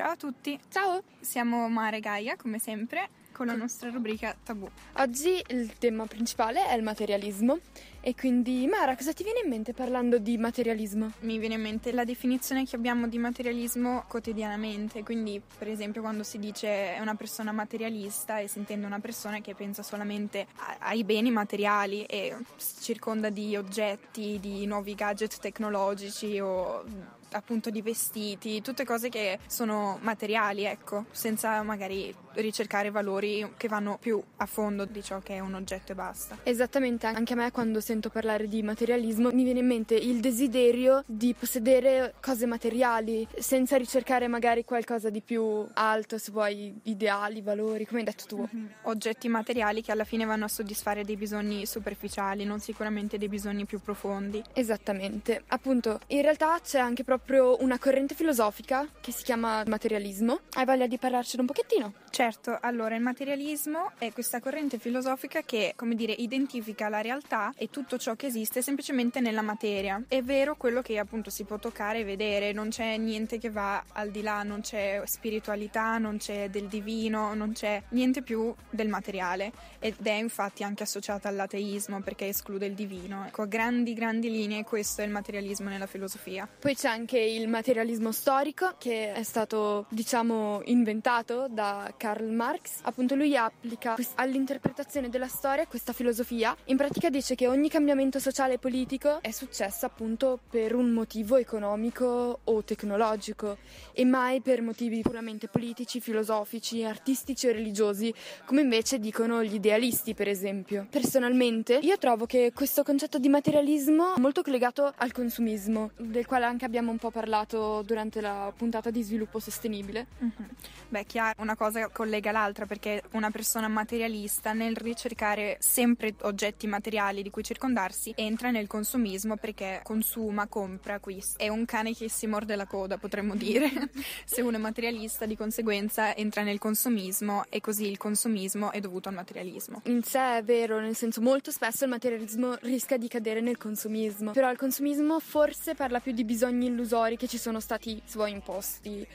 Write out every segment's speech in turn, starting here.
Ciao a tutti, Ciao! siamo Mare e Gaia come sempre con la nostra rubrica Tabù. Oggi il tema principale è il materialismo e quindi Mara, cosa ti viene in mente parlando di materialismo? Mi viene in mente la definizione che abbiamo di materialismo quotidianamente, quindi per esempio quando si dice è una persona materialista e si intende una persona che pensa solamente ai beni materiali e si circonda di oggetti, di nuovi gadget tecnologici o appunto di vestiti, tutte cose che sono materiali, ecco, senza magari ricercare valori che vanno più a fondo di ciò che è un oggetto e basta. Esattamente, anche a me quando sento parlare di materialismo mi viene in mente il desiderio di possedere cose materiali senza ricercare magari qualcosa di più alto, se vuoi, ideali, valori, come hai detto tu. oggetti materiali che alla fine vanno a soddisfare dei bisogni superficiali, non sicuramente dei bisogni più profondi. Esattamente, appunto, in realtà c'è anche proprio una corrente filosofica che si chiama materialismo. Hai voglia di parlarcene un pochettino? Certo, allora il materialismo è questa corrente filosofica che, come dire, identifica la realtà e tutto ciò che esiste semplicemente nella materia. È vero quello che appunto si può toccare e vedere, non c'è niente che va al di là, non c'è spiritualità, non c'è del divino, non c'è niente più del materiale ed è infatti anche associata all'ateismo perché esclude il divino. Ecco, a grandi grandi linee questo è il materialismo nella filosofia. Poi c'è anche il materialismo storico che è stato, diciamo, inventato da Karl Marx. Appunto lui applica all'interpretazione della storia questa filosofia. In pratica dice che ogni cambiamento sociale e politico è successo appunto per un motivo economico o tecnologico e mai per motivi puramente politici, filosofici, artistici o religiosi, come invece dicono gli idealisti, per esempio. Personalmente, io trovo che questo concetto di materialismo è molto collegato al consumismo, del quale anche abbiamo un po' parlato durante la puntata di sviluppo sostenibile. Mhm. Beh, chiaro, una cosa collega l'altra perché una persona materialista nel ricercare sempre oggetti materiali di cui circondarsi entra nel consumismo perché consuma, compra, acquista. È un cane che si morde la coda, potremmo dire. Se uno è materialista, di conseguenza entra nel consumismo e così il consumismo è dovuto al materialismo. In sé è vero, nel senso molto spesso il materialismo rischia di cadere nel consumismo, però il consumismo forse parla più di bisogni illusori che ci sono stati, se vuoi, imposti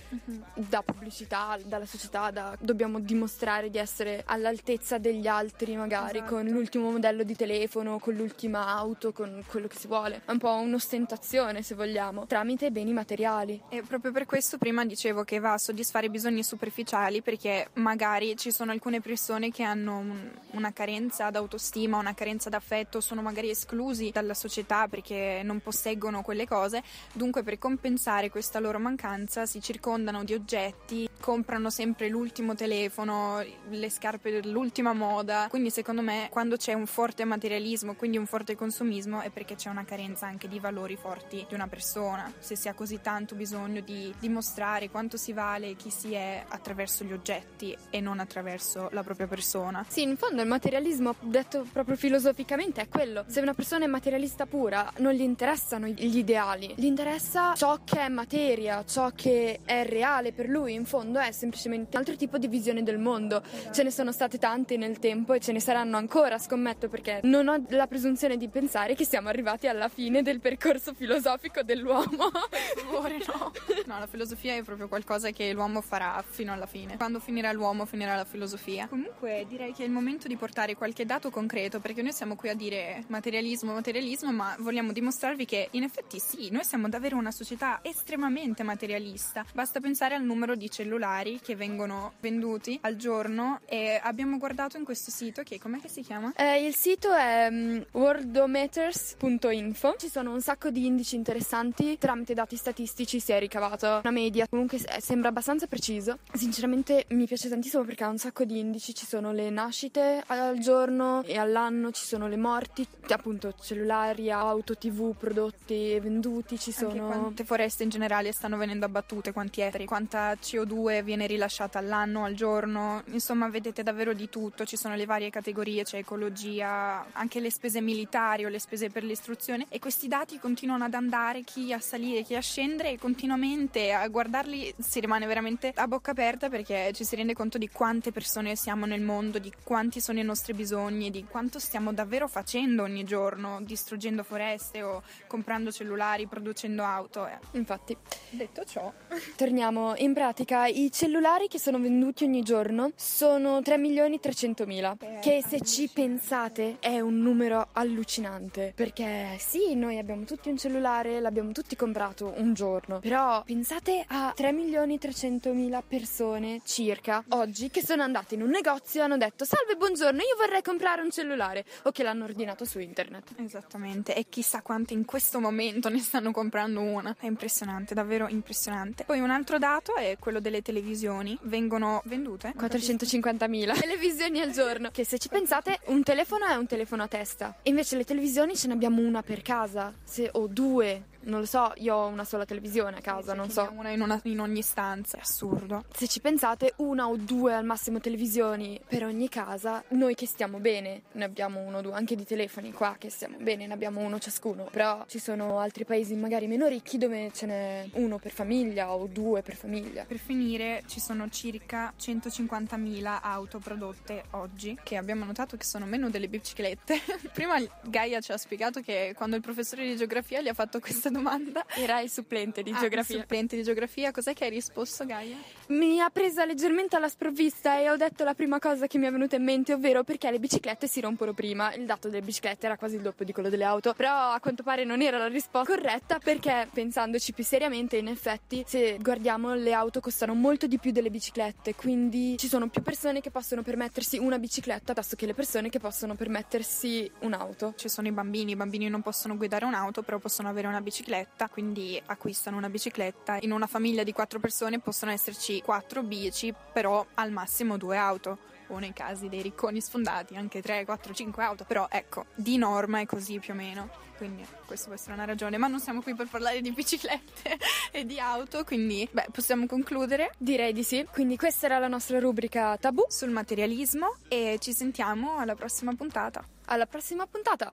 da pubblicità, dalla società, da dobbiamo dimostrare di essere all'altezza degli altri magari, Esatto. con l'ultimo modello di telefono, con l'ultima auto, con quello che si vuole. È un po' un'ostentazione, se vogliamo, tramite beni materiali. E proprio per questo prima dicevo che va a soddisfare bisogni superficiali perché magari ci sono alcune persone che hanno un- una carenza d'autostima, una carenza d'affetto, sono magari esclusi dalla società perché non posseggono quelle cose, dunque per compensare questa loro mancanza si circondano di oggetti, comprano sempre l'ultimo telefono, le scarpe dell'ultima moda, quindi secondo me quando c'è un forte materialismo, quindi un forte consumismo è perché c'è una carenza anche di valori forti di una persona, se si ha così tanto bisogno di dimostrare quanto si vale chi si è attraverso gli oggetti e non attraverso la propria persona. Sì, in fondo il materialismo, detto proprio filosoficamente, è quello. Se una persona è materialista pura, non gli interessano gli ideali, gli interessa ciò che è materia, ciò che è reale per lui. In fondo è semplicemente un altro tipo di visione del mondo. Ce ne sono state tante nel tempo e ce ne saranno ancora, scommetto, perché non ho la presunzione di pensare che siamo arrivati alla fine del percorso filosofico dell'uomo. Per favore, no. No, la filosofia è proprio qualcosa che l'uomo farà fino alla fine. Quando finirà l'uomo, finirà la filosofia. Comunque, direi che è il momento di portare qualche dato concreto, perché noi siamo qui a dire materialismo, materialismo, ma vogliamo dimostrarvi che in effetti sì, noi siamo davvero una società estremamente materialista. Basta pensare al numero di cellulari che vengono venduti al giorno e abbiamo guardato in questo sito che com'è che si chiama? Eh, il sito è mm, worldometers.info. Ci sono un sacco di indici interessanti. Tramite dati statistici si è ricavata una media. Comunque eh, sembra abbastanza preciso. Sinceramente mi piace tantissimo perché ha un sacco di indici. Ci sono le nascite al giorno e all'anno, ci sono le morti, appunto cellulari, auto, tv, prodotti venduti. Ci Anche sono. quante foreste in generale stanno venendo abbattute, quanti ettari, quanta CO2 viene rilasciata all'anno, al giorno, insomma vedete davvero di tutto, ci sono le varie categorie, c'è ecologia, anche le spese militari o le spese per l'istruzione e questi dati continuano ad andare, chi a salire, chi a scendere e continuamente a guardarli si rimane veramente a bocca aperta perché ci si rende conto di quante persone siamo nel mondo, di quanti sono i nostri bisogni, di quanto stiamo davvero facendo ogni giorno, distruggendo foreste o comprando cellulari, producendo auto. Eh. Infatti. Detto ciò, torniamo. In pratica, i cellulari che sono venduti ogni giorno sono 3 milioni 300 mila. Che se ci pensate è un numero allucinante. Perché sì, noi abbiamo tutti un cellulare, l'abbiamo tutti comprato un giorno. Però pensate a 3 milioni 300 mila persone circa oggi che sono andate in un negozio e hanno detto: Salve, buongiorno, io vorrei comprare un cellulare. O che l'hanno ordinato su internet. Esattamente, e chissà quanti in questo momento ne stanno comprando una. È impressionante, davvero impressionante. Poi un altro dato è quello delle televisioni. Vengono vendute 450.000 televisioni al giorno. Che se ci pensate, un telefono è un telefono a testa. Invece le televisioni ce ne abbiamo una per casa, se, o due non lo so, io ho una sola televisione a casa, non so. Una in, una in, ogni stanza, è assurdo. Se ci pensate, una o due al massimo televisioni per ogni casa, noi che stiamo bene, ne abbiamo uno o due, anche di telefoni qua che stiamo bene, ne abbiamo uno ciascuno. Però ci sono altri paesi magari meno ricchi dove ce n'è uno per famiglia o due per famiglia. Per finire, ci sono circa 150.000 auto prodotte oggi, che abbiamo notato che sono meno delle biciclette. Prima Gaia ci ha spiegato che quando il professore di geografia gli ha fatto questa domanda. Era il supplente di ah, geografia. Il supplente di geografia, cos'è che hai risposto, Gaia? Mi ha presa leggermente alla sprovvista e ho detto la prima cosa che mi è venuta in mente, ovvero perché le biciclette si rompono prima. Il dato delle biciclette era quasi il doppio di quello delle auto, però a quanto pare non era la risposta corretta perché pensandoci più seriamente, in effetti, se guardiamo le auto costano molto di più delle biciclette, quindi ci sono più persone che possono permettersi una bicicletta piuttosto che le persone che possono permettersi un'auto. Ci sono i bambini, i bambini non possono guidare un'auto, però possono avere una bicicletta bicicletta, quindi acquistano una bicicletta. In una famiglia di quattro persone possono esserci quattro bici, però al massimo due auto o nei casi dei ricconi sfondati anche 3, 4, 5 auto, però ecco, di norma è così più o meno. Quindi questa può essere una ragione, ma non siamo qui per parlare di biciclette e di auto, quindi beh, possiamo concludere? Direi di sì. Quindi questa era la nostra rubrica tabù sul materialismo e ci sentiamo alla prossima puntata. Alla prossima puntata.